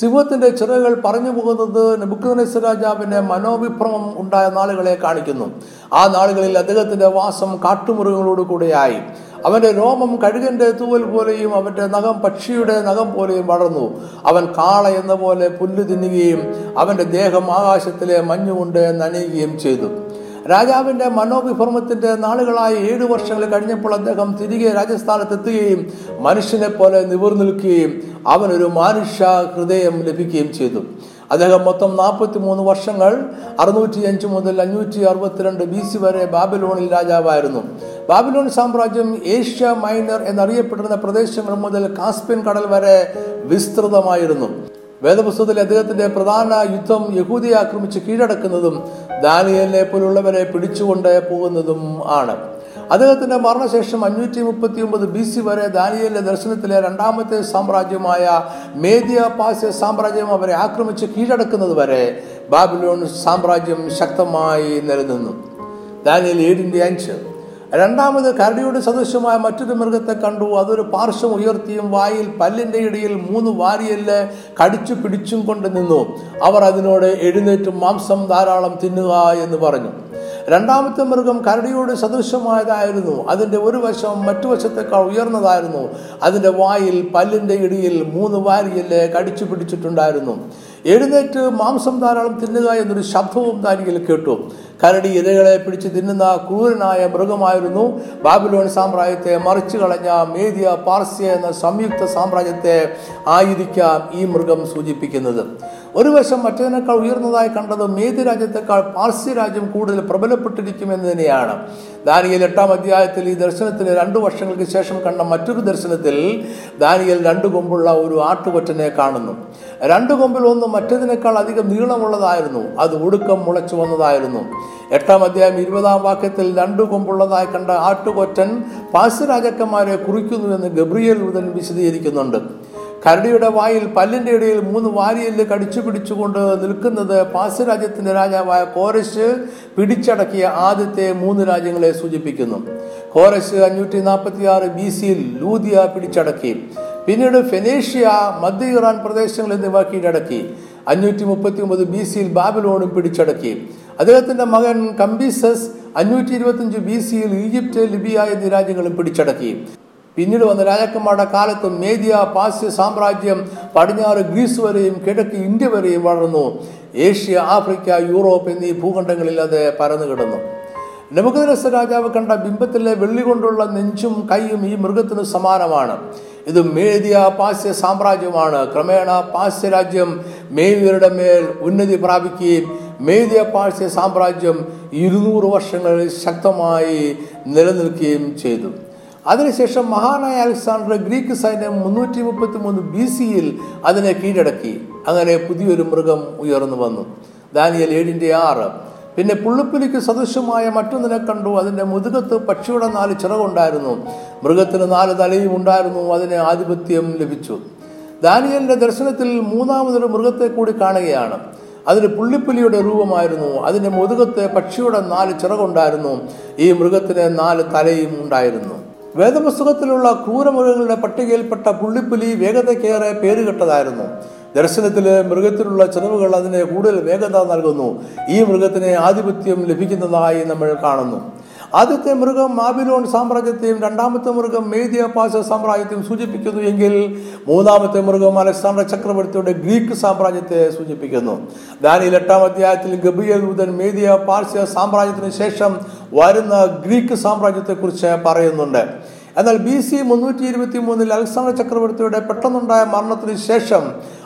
സിംഹത്തിന്റെ ചിറകുകൾ പറഞ്ഞു പോകുന്നത് നെബുക്കദിനേസർ രാജാവിന്റെ മനോവിഭ്രമം ഉണ്ടായ നാളുകളെ കാണിക്കുന്നു. ആ നാളുകളിൽ അദ്ദേഹത്തിന്റെ വാസം കാട്ടുമൃഗങ്ങളോട് കൂടെയായി. അവന്റെ രോമം കഴുകന്റെ തൂവൽ പോലെയും അവന്റെ നഖം പക്ഷിയുടെ നഖം പോലെയും വളർന്നു. അവൻ കാള എന്ന പോലെ പുല്ല് തിന്നുകയും അവന്റെ ദേഹം ആകാശത്തിലെ മഞ്ഞുകൊണ്ട് നനയുകയും ചെയ്തു. രാജാവിന്റെ മനോവിഭ്രമത്തിന്റെ നാളുകളായി ഏഴു വർഷങ്ങൾ കഴിഞ്ഞപ്പോൾ അദ്ദേഹം തിരികെ രാജസ്ഥാനത്തെത്തുകയും മനുഷ്യനെ പോലെ നിവർന്നു നിൽക്കുകയും അവനൊരു മാനുഷ്യ ഹൃദയം ലഭിക്കുകയും ചെയ്തു. അദ്ദേഹം മൊത്തം നാൽപ്പത്തി മൂന്ന് വർഷങ്ങൾ അറുന്നൂറ്റി അഞ്ച് മുതൽ അഞ്ഞൂറ്റി അറുപത്തിരണ്ട് ബി സി വരെ ബാബിലോണിൽ രാജാവായിരുന്നു. ബാബിലോൺ സാമ്രാജ്യം ഏഷ്യ മൈനർ എന്നറിയപ്പെട്ടിരുന്ന പ്രദേശങ്ങൾ മുതൽ കാസ്പിയൻ കടൽ വരെ വിസ്തൃതമായിരുന്നു. വേദപുസ്തകത്തിൽ അദ്ദേഹത്തിന്റെ പ്രധാന യുദ്ധം യഹൂദിയെ ആക്രമിച്ച് കീഴടക്കുന്നതും ദാനിയലിനെ പോലുള്ളവരെ പിടിച്ചുകൊണ്ട് പോകുന്നതും ആണ്. അദ്ദേഹത്തിന്റെ മരണശേഷം അഞ്ഞൂറ്റി മുപ്പത്തി ഒമ്പത് ബി സി വരെ ദാനിയലിന്റെ ദർശനത്തിലെ രണ്ടാമത്തെ സാമ്രാജ്യമായ മേദിയ പാസ്യ സാമ്രാജ്യം അവരെ ആക്രമിച്ച് കീഴടക്കുന്നത് വരെ ബാബിലോൺ സാമ്രാജ്യം ശക്തമായി നിലനിന്നു. ദാനിയൽ ഏഴിന്റെ അഞ്ച്. രണ്ടാമത് കരടിയുടെ സദൃശ്യമായ മറ്റൊരു മൃഗത്തെ കണ്ടു. അതൊരു പാർശ്വം ഉയർത്തിയും വായിൽ പല്ലിന്റെ ഇടയിൽ മൂന്ന് വാരിയൽ കടിച്ചു പിടിച്ചും കൊണ്ട് നിന്നു. അവർ അതിനോട് എഴുന്നേറ്റും മാംസം ധാരാളം തിന്നുക എന്ന് പറഞ്ഞു. രണ്ടാമത്തെ മൃഗം കരടിയോട് സദൃശമായതായിരുന്നു. അതിന്റെ ഒരു വശം മറ്റു വശത്തേക്കാൾ ഉയർന്നതായിരുന്നു. അതിന്റെ വായിൽ പല്ലിന്റെ ഇടിയിൽ മൂന്ന് വാരിയൽ കടിച്ചു പിടിച്ചിട്ടുണ്ടായിരുന്നു. എഴുന്നേറ്റ് മാംസം ധാരാളം തിന്നുക എന്നൊരു ശബ്ദവും ദാനിയിൽ കേട്ടു. കരടി ഇരകളെ പിടിച്ച് തിന്നുന്ന ക്രൂരനായ മൃഗമായിരുന്നു ബാബിലോൺ സാമ്രാജ്യത്തെ മറിച്ചു കളഞ്ഞ മേദിയ പാർസ്യ എന്ന സംയുക്ത സാമ്രാജ്യത്തെ ആയിരിക്കാം ഈ മൃഗം സൂചിപ്പിക്കുന്നത്. ഒരു വശം മറ്റേതിനേക്കാൾ ഉയർന്നതായി കണ്ടത് മേതി രാജ്യത്തെക്കാൾ പാർസി രാജ്യം കൂടുതൽ പ്രബലപ്പെട്ടിരിക്കുമെന്ന് തന്നെയാണ് ദാനിയൽ എട്ടാം അധ്യായത്തിൽ ഈ ദർശനത്തിന് രണ്ടു വർഷങ്ങൾക്ക് ശേഷം കണ്ട മറ്റൊരു ദർശനത്തിൽ ദാനിയൽ രണ്ടു കൊമ്പുള്ള ഒരു ആട്ടുകൊറ്റനെ കാണുന്നു. രണ്ടു കൊമ്പിൽ ഒന്ന് മറ്റേതിനേക്കാൾ അധികം നീളമുള്ളതായിരുന്നു. അത് ഒടുക്കം മുളച്ചു വന്നതായിരുന്നു. എട്ടാം അധ്യായം ഇരുപതാം വാക്യത്തിൽ രണ്ടു കൊമ്പുള്ളതായി കണ്ട ആട്ടുകൊറ്റൻ പാർസി രാജാക്കന്മാരെ കുറിക്കുന്നുവെന്ന് ഗബ്രിയേൽ ദൂതൻ വിശദീകരിക്കുന്നുണ്ട്. കരടിയുടെ വായിൽ പല്ലിന്റെ ഇടയിൽ മൂന്ന് വാരിയൽ കടിച്ചു പിടിച്ചുകൊണ്ട് നിൽക്കുന്നത് പാസ് രാജ്യത്തിന്റെ രാജാവായ കോരശ് പിടിച്ചടക്കിയ ആദ്യത്തെ മൂന്ന് രാജ്യങ്ങളെ സൂചിപ്പിക്കുന്നു. കോരശ് അഞ്ഞൂറ്റി നാൽപ്പത്തി ആറ് ബി സിയിൽ ലൂതിയ പിടിച്ചടക്കി. പിന്നീട് ഫെനേഷ്യ മധ്യ ഇറാൻ പ്രദേശങ്ങൾ എന്നിവ കീഴടക്കി. അഞ്ഞൂറ്റി മുപ്പത്തി ഒമ്പത് ബി സിയിൽ ബാബിലോണും പിടിച്ചടക്കി. അദ്ദേഹത്തിന്റെ മകൻ കംബീസസ് അഞ്ഞൂറ്റി ഇരുപത്തിയഞ്ച് ബി സിയിൽ ഈജിപ്റ്റ് ലിബിയ എന്നീ രാജ്യങ്ങളും പിടിച്ചടക്കി. പിന്നീട് വന്ന രാജാക്കന്മാരുടെ കാലത്ത് മേദിയ പാസ്യ സാമ്രാജ്യം പടിഞ്ഞാറ് ഗ്രീസ് വരെയും കിഴക്ക് ഇന്ത്യ വരെയും വളർന്നു. ഏഷ്യ ആഫ്രിക്ക യൂറോപ്പ് എന്നീ ഭൂഖണ്ഡങ്ങളിൽ അത് പരന്നു കിടന്നു. നെബുക്കദ്നേസർ രാജാവ് കണ്ട ബിംബത്തിലെ വെള്ളി കൊണ്ടുള്ള നെഞ്ചും കൈയും ഈ മൃഗത്തിന് സമാനമാണ്. ഇത് മേദിയ പാസ്യ സാമ്രാജ്യമാണ്. ക്രമേണ പാസ്യ രാജ്യം മേദിയരുടെ മേൽ ഉന്നതി പ്രാപിക്കുകയും മേദിയ പാസ്യ സാമ്രാജ്യം ഇരുന്നൂറ് വർഷങ്ങളിൽ ശക്തമായി നിലനിൽക്കുകയും ചെയ്തു. അതിനുശേഷം മഹാനായ അലക്സാണ്ടർ ഗ്രീക്ക് സൈന്യം മുന്നൂറ്റി മുപ്പത്തി മൂന്ന് ബി സിയിൽ അതിനെ കീഴടക്കി. അങ്ങനെ പുതിയൊരു മൃഗം ഉയർന്നു വന്നു. ദാനിയൽ ഏഴിന്റെ ആറ്. പിന്നെ പുള്ളിപ്പുലിക്ക് സദൃശമായ മറ്റൊന്നിനെ കണ്ടു. അതിന്റെ മുതുകത്ത് പക്ഷിയുടെ നാല് ചിറകുണ്ടായിരുന്നു. മൃഗത്തിന് നാല് തലയും ഉണ്ടായിരുന്നു. അതിന് ആധിപത്യം ലഭിച്ചു. ദാനിയലിന്റെ ദർശനത്തിൽ മൂന്നാമതൊരു മൃഗത്തെ കൂടി കാണുകയാണ്. അതിന് പുള്ളിപ്പുലിയുടെ രൂപമായിരുന്നു. അതിന്റെ മുതുകത്ത് പക്ഷിയുടെ നാല് ചിറകുണ്ടായിരുന്നു. ഈ മൃഗത്തിന് നാല് തലയും ഉണ്ടായിരുന്നു. വേദപുസ്തകത്തിലുള്ള ക്രൂരമൃഗങ്ങളുടെ പട്ടികയിൽപ്പെട്ട പുള്ളിപ്പുലി വേഗതയ്ക്കേറെ പേരുകെട്ടതായിരുന്നു ദർശനത്തിലെ മൃഗത്തിലുള്ള ചെലവുകൾ അതിന് കൂടുതൽ വേഗത നൽകുന്നു. ഈ മൃഗത്തിന് ആധിപത്യം ലഭിക്കുന്നതായി നമ്മൾ കാണുന്നു. ആദ്യത്തെ മൃഗം മാബിലോൺ സാമ്രാജ്യത്തെയും രണ്ടാമത്തെ മൃഗം മേദിയ പാശ സാമ്രാജ്യത്തെയും സൂചിപ്പിക്കുന്നു എങ്കിൽ മൂന്നാമത്തെ മൃഗം അലക്സാണ്ടർ ചക്രവർത്തിയുടെ ഗ്രീക്ക് സാമ്രാജ്യത്തെ സൂചിപ്പിക്കുന്നു. ദാനിയിൽ എട്ടാം അധ്യായത്തിൽ ഗബിയൽ ദൂതൻ മേദിയ പാർശ്യ സാമ്രാജ്യത്തിന് ശേഷം വരുന്ന ഗ്രീക്ക് സാമ്രാജ്യത്തെക്കുറിച്ച് പറയുന്നുണ്ട്. എന്നാൽ ബി സി മുന്നൂറ്റി ഇരുപത്തി മൂന്നിൽ അലക്സാണ്ടർ ചക്രവർത്തിയുടെ പെട്ടെന്നുണ്ടായ മരണത്തിന് ശേഷം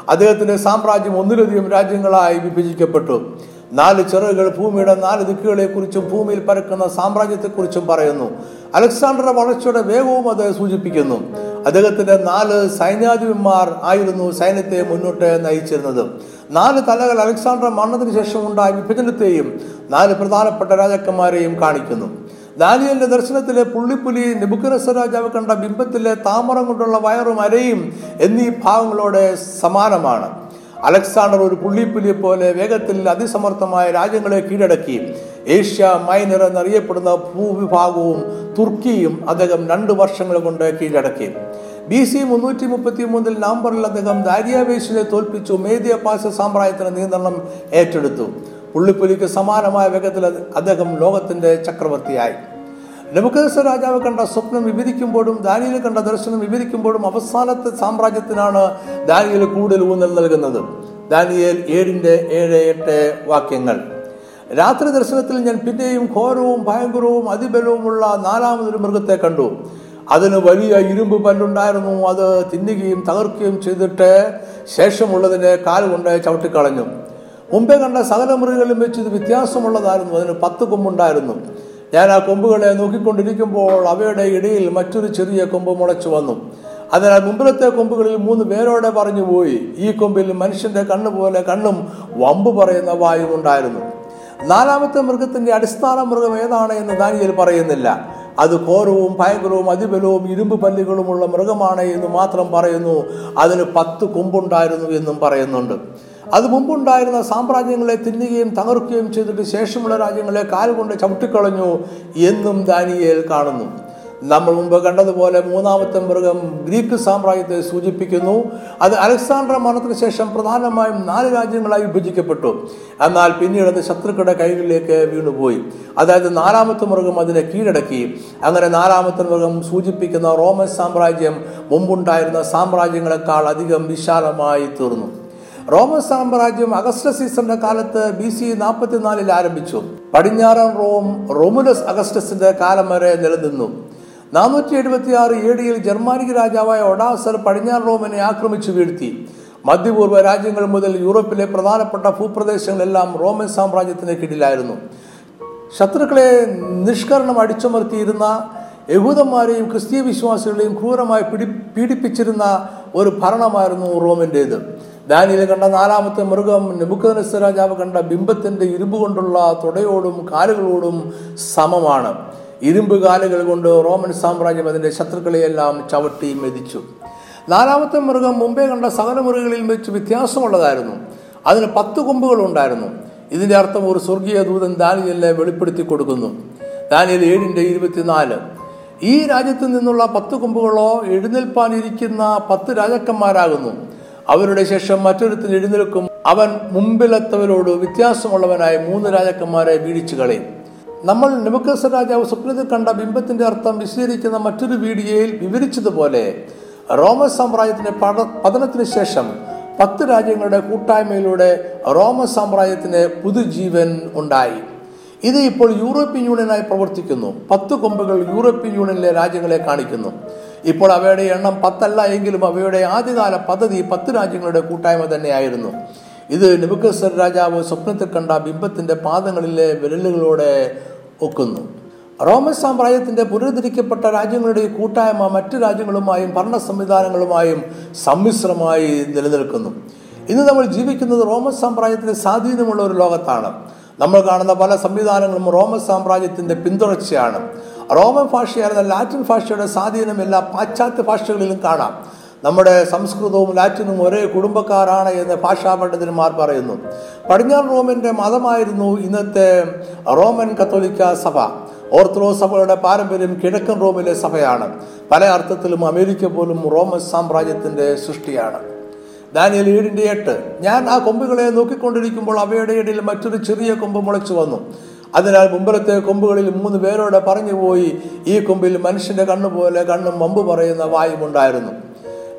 അദ്ദേഹത്തിന്റെ സാമ്രാജ്യം ഒന്നിലധികം രാജ്യങ്ങളായി വിഭജിക്കപ്പെട്ടു. നാല് ചിറകുകൾ ഭൂമിയുടെ നാല് ദിക്കുകളെക്കുറിച്ചും ഭൂമിയിൽ പരക്കുന്ന സാമ്രാജ്യത്തെക്കുറിച്ചും പറയുന്നു. അലക്സാണ്ടറുടെ വളർച്ചയുടെ വേഗവും അത് സൂചിപ്പിക്കുന്നു. അദ്ദേഹത്തിന്റെ നാല് സൈന്യാധിപന്മാർ ആയിരുന്നു സൈന്യത്തെ മുന്നോട്ട് നയിച്ചിരുന്നത്. നാല് തലകൾ അലക്സാണ്ടർ മരണത്തിന് ശേഷം ഉണ്ടായ വിഭജനത്തെയും നാല് പ്രധാനപ്പെട്ട രാജാക്കന്മാരെയും കാണിക്കുന്നു. ദാനിയലിന്റെ ദർശനത്തിലെ പുള്ളിപ്പുലി നെബുക്കരസ രാജാവ് കണ്ട ബിംബത്തിലെ താമരം കൊണ്ടുള്ള വയറും അരയും എന്നീ ഭാവങ്ങളോടെ സമാനമാണ്. അലക്സാണ്ടർ ഒരു പുള്ളിപ്പുലി പോലെ വേഗത്തിൽ അതിസമർത്ഥമായ രാജ്യങ്ങളെ കീഴടക്കി. ഏഷ്യ മൈനർ എന്നറിയപ്പെടുന്ന ഭൂവിഭാഗവും തുർക്കിയും അദ്ദേഹം രണ്ട് വർഷങ്ങൾ കൊണ്ട് കീഴടക്കി. ബി സി മുന്നൂറ്റി മുപ്പത്തി മൂന്നിൽ നവംബറിൽ അദ്ദേഹം ദാരിയാവേശിനെ തോൽപ്പിച്ചു. മേദിയ പാസ സാമ്രാജ്യത്തിന് നിയന്ത്രണം ഏറ്റെടുത്തു. പുള്ളിപ്പുലിക്ക് സമാനമായ വേഗത്തിൽ അദ്ദേഹം ലോകത്തിന്റെ ചക്രവർത്തിയായി. നെബുക്കദസ രാജാവ് കണ്ട സ്വപ്നം വിവരിക്കുമ്പോഴും ദാനിയിൽ കണ്ട ദർശനം വിവരിക്കുമ്പോഴും അവസാനത്തെ സാമ്രാജ്യത്തിനാണ് ദാനിയിൽ കൂടുതൽ ഊന്നൽ നൽകുന്നത്. ദാനിയേൽ ഏഴിന്റെ ഏഴ് എട്ട് വാക്യങ്ങൾ. രാത്രി ദർശനത്തിൽ ഞാൻ പിന്നെയും ഘോരവും ഭയങ്കരവും അതിബലവുമുള്ള നാലാമതൊരു മൃഗത്തെ കണ്ടു. അതിന് വലിയ ഇരുമ്പ് പല്ലുണ്ടായിരുന്നു. അത് തിന്നുകയും തകർക്കുകയും ചെയ്തിട്ട് ശേഷമുള്ളതിനെ കാലുകൊണ്ട് ചവിട്ടിക്കളഞ്ഞു. മുമ്പേ കണ്ട സകല മുറികളിലും വെച്ച് ഇത് വ്യത്യാസമുള്ളതായിരുന്നു. അതിന് പത്ത് കൊമ്പുണ്ടായിരുന്നു. ഞാൻ ആ കൊമ്പുകളെ നോക്കിക്കൊണ്ടിരിക്കുമ്പോൾ അവയുടെ ഇടയിൽ മറ്റൊരു ചെറിയ കൊമ്പ് മുളച്ചു വന്നു. അതിനാൽ മുമ്പിലത്തെ കൊമ്പുകളിൽ മൂന്ന് പേരോടെ പറഞ്ഞു പോയി. ഈ കൊമ്പിൽ മനുഷ്യന്റെ കണ്ണു പോലെ കണ്ണും വമ്പ് പറയുന്ന വായും ഉണ്ടായിരുന്നു. നാലാമത്തെ മൃഗത്തിന്റെ അടിസ്ഥാന മൃഗം ഏതാണ് എന്ന് ദാനിയൽ പറയുന്നില്ല. അത് ഘോരവും ഭയങ്കരവും അതിബലവും ഇരുമ്പ് പല്ലുകളുമുള്ള മൃഗമാണ് എന്ന് മാത്രം പറയുന്നു. അതിന് പത്ത് കൊമ്പുണ്ടായിരുന്നു എന്നും പറയുന്നുണ്ട്. അത് മുമ്പുണ്ടായിരുന്ന സാമ്രാജ്യങ്ങളെ തിന്നുകയും തകർക്കുകയും ചെയ്തിട്ട് ശേഷമുള്ള രാജ്യങ്ങളെ കാലുകൊണ്ട് ചവിട്ടിക്കളഞ്ഞു എന്നും ദാനിയേൽ കാണുന്നു. നമ്മൾ മുമ്പ് കണ്ടതുപോലെ മൂന്നാമത്തെ മൃഗം ഗ്രീക്ക് സാമ്രാജ്യത്തെ സൂചിപ്പിക്കുന്നു. അത് അലക്സാണ്ടർ മരണത്തിന് ശേഷം പ്രധാനമായും നാല് രാജ്യങ്ങളായി വിഭജിക്കപ്പെട്ടു. എന്നാൽ പിന്നീട് അത് ശത്രുക്കളുടെ കൈകളിലേക്ക് വീണുപോയി. അതായത് നാലാമത്തെ മൃഗം അതിനെ കീഴടക്കി. അങ്ങനെ നാലാമത്തെ മൃഗം സൂചിപ്പിക്കുന്ന റോമൻ സാമ്രാജ്യം മുമ്പുണ്ടായിരുന്ന സാമ്രാജ്യങ്ങളെക്കാൾ അധികം വിശാലമായി തീർന്നു. റോമൻ സാമ്രാജ്യം അഗസ്റ്റ സീസറിന്റെ കാലത്ത് ബി സി നാൽപ്പത്തിനാലിൽ ആരംഭിച്ചു. പടിഞ്ഞാറൻ റോം റോമുലസ് അഗസ്റ്റസിന്റെ കാലം വരെ നിലനിന്നു. നാനൂറ്റി എഴുപത്തി ആറ് എ ഡിയിൽ രാജാവായ ഒഡാസർ പടിഞ്ഞാറ് റോമിനെ ആക്രമിച്ചു വീഴ്ത്തി. മധ്യപൂർവ രാജ്യങ്ങൾ മുതൽ യൂറോപ്പിലെ പ്രധാനപ്പെട്ട ഭൂപ്രദേശങ്ങളെല്ലാം റോമൻ സാമ്രാജ്യത്തിന് കീഴിലായിരുന്നു. ശത്രുക്കളെ നിഷ്കരണം അടിച്ചമർത്തിയിരുന്ന യഹൂദന്മാരെയും ക്രിസ്തീയ വിശ്വാസികളെയും ക്രൂരമായി പിടി പീഡിപ്പിച്ചിരുന്ന ഒരു ഭരണമായിരുന്നു റോമിന്റേത് ദാനിയിൽ കണ്ട നാലാമത്തെ മൃഗം നെബുക്കനസ് രാജാവ് കണ്ട ബിംബത്തിന്റെ ഇരുമ്പ് കൊണ്ടുള്ള തുടയോടും കാലുകളോടും സമമാണ്. ഇരുമ്പ് കാലുകൾ കൊണ്ട് റോമൻ സാമ്രാജ്യം അതിന്റെ ശത്രുക്കളെയെല്ലാം ചവിട്ടി മെതിച്ചു. നാലാമത്തെ മൃഗം മുമ്പേ കണ്ട സകല മൃഗങ്ങളിൽ വെച്ച് വ്യത്യാസമുള്ളതായിരുന്നു. അതിന് പത്ത് കൊമ്പുകൾ ഉണ്ടായിരുന്നു. ഇതിന്റെ അർത്ഥം ഒരു സ്വർഗീയ ദൂതൻ ദാനിയലിനെ വെളിപ്പെടുത്തി കൊടുക്കുന്നു. ദാനിയൽ ഏഴിന്റെ ഇരുപത്തിനാല്. ഈ രാജ്യത്ത് നിന്നുള്ള പത്ത് കൊമ്പുകളോ എഴുന്നേൽപ്പാനിരിക്കുന്ന പത്ത് രാജാക്കന്മാരാകുന്നു. അവരുടെ ശേഷം മറ്റൊരുത്തൻ എഴുന്നേൽക്കും. അവൻ മുമ്പിലെത്തവരോട് വ്യത്യാസമുള്ളവനായി മൂന്ന് രാജാക്കന്മാരെ വീഴിച്ചു കളയും. നമ്മൾ നെബുക്കസ് രാജാവ് സ്വപ്നത്തിൽ കണ്ട ബിംബത്തിന്റെ അർത്ഥം വിശദീകരിക്കുന്ന മറ്റൊരു വീഡിയോയിൽ വിവരിച്ചതുപോലെ റോമൻ സാമ്രാജ്യത്തിന്റെ പട പതനത്തിന് ശേഷം പത്ത് രാജ്യങ്ങളുടെ കൂട്ടായ്മയിലൂടെ റോമൻ സാമ്രാജ്യത്തിന് പുതുജീവൻ ഉണ്ടായി. ഇത് ഇപ്പോൾ യൂറോപ്യൻ യൂണിയനായി പ്രവർത്തിക്കുന്നു. പത്ത് കൊമ്പുകൾ യൂറോപ്യൻ യൂണിയനിലെ രാജ്യങ്ങളെ കാണിക്കുന്നു. ഇപ്പോൾ അവയുടെ എണ്ണം പത്തല്ല എങ്കിലും അവയുടെ ആദ്യകാല പദ്ധതി പത്ത് രാജ്യങ്ങളുടെ കൂട്ടായ്മ തന്നെയായിരുന്നു. ഇത് നെബുക്കസർ രാജാവ് സ്വപ്നത്തിൽ കണ്ട ബിംബത്തിന്റെ പാദങ്ങളിലെ വിരലുകളോടെ ഒക്കുന്നു. റോമൻ സാമ്രാജ്യത്തിന്റെ പുനരുദ്ധരിക്കപ്പെട്ട രാജ്യങ്ങളുടെ കൂട്ടായ്മ മറ്റു രാജ്യങ്ങളുമായും ഭരണ സംവിധാനങ്ങളുമായും സമ്മിശ്രമായി നിലനിൽക്കുന്നു. ഇന്ന് നമ്മൾ ജീവിക്കുന്നത് റോമൻ സാമ്രാജ്യത്തിന്റെ സ്വാധീനമുള്ള ഒരു ലോകത്താണ്. നമ്മൾ കാണുന്ന പല സംവിധാനങ്ങളും റോമൻ സാമ്രാജ്യത്തിന്റെ പിന്തുടർച്ചയാണ്. റോമൻ ഭാഷയായിരുന്ന ലാറ്റിൻ ഭാഷയുടെ സ്വാധീനം എല്ലാ പാശ്ചാത്യ ഭാഷകളിലും കാണാം. നമ്മുടെ സംസ്കൃതവും ലാറ്റിനും ഒരേ കുടുംബക്കാരാണ് എന്ന് ഭാഷാ പണ്ഡിതന്മാർ പറയുന്നു. പടിഞ്ഞാറ് റോമിന്റെ മതമായിരുന്നു ഇന്നത്തെ റോമൻ കത്തോലിക്ക സഭ. ഓർത്തഡോക്സ് സഭയുടെ പാരമ്പര്യം കിഴക്കൻ റോമിലെ സഭയാണ്. പല അർത്ഥത്തിലും അമേരിക്ക പോലും റോമൻ സാമ്രാജ്യത്തിന്റെ സൃഷ്ടിയാണ്. ദാനിയൽ ഏഴിന്റെ എട്ട്. ഞാൻ ആ കൊമ്പുകളെ നോക്കിക്കൊണ്ടിരിക്കുമ്പോൾ അവയുടെ ഇടയിൽ മറ്റൊരു ചെറിയ കൊമ്പ് മുളച്ചു വന്നു. അതിനാൽ മുമ്പിലത്തെ കൊമ്പുകളിൽ മൂന്ന് പേരോടെ പറഞ്ഞുപോയി ഈ കൊമ്പിൽ മനുഷ്യന്റെ കണ്ണുപോലെ കണ്ണും വമ്പ് പറയുന്ന വായുമുണ്ടായിരുന്നു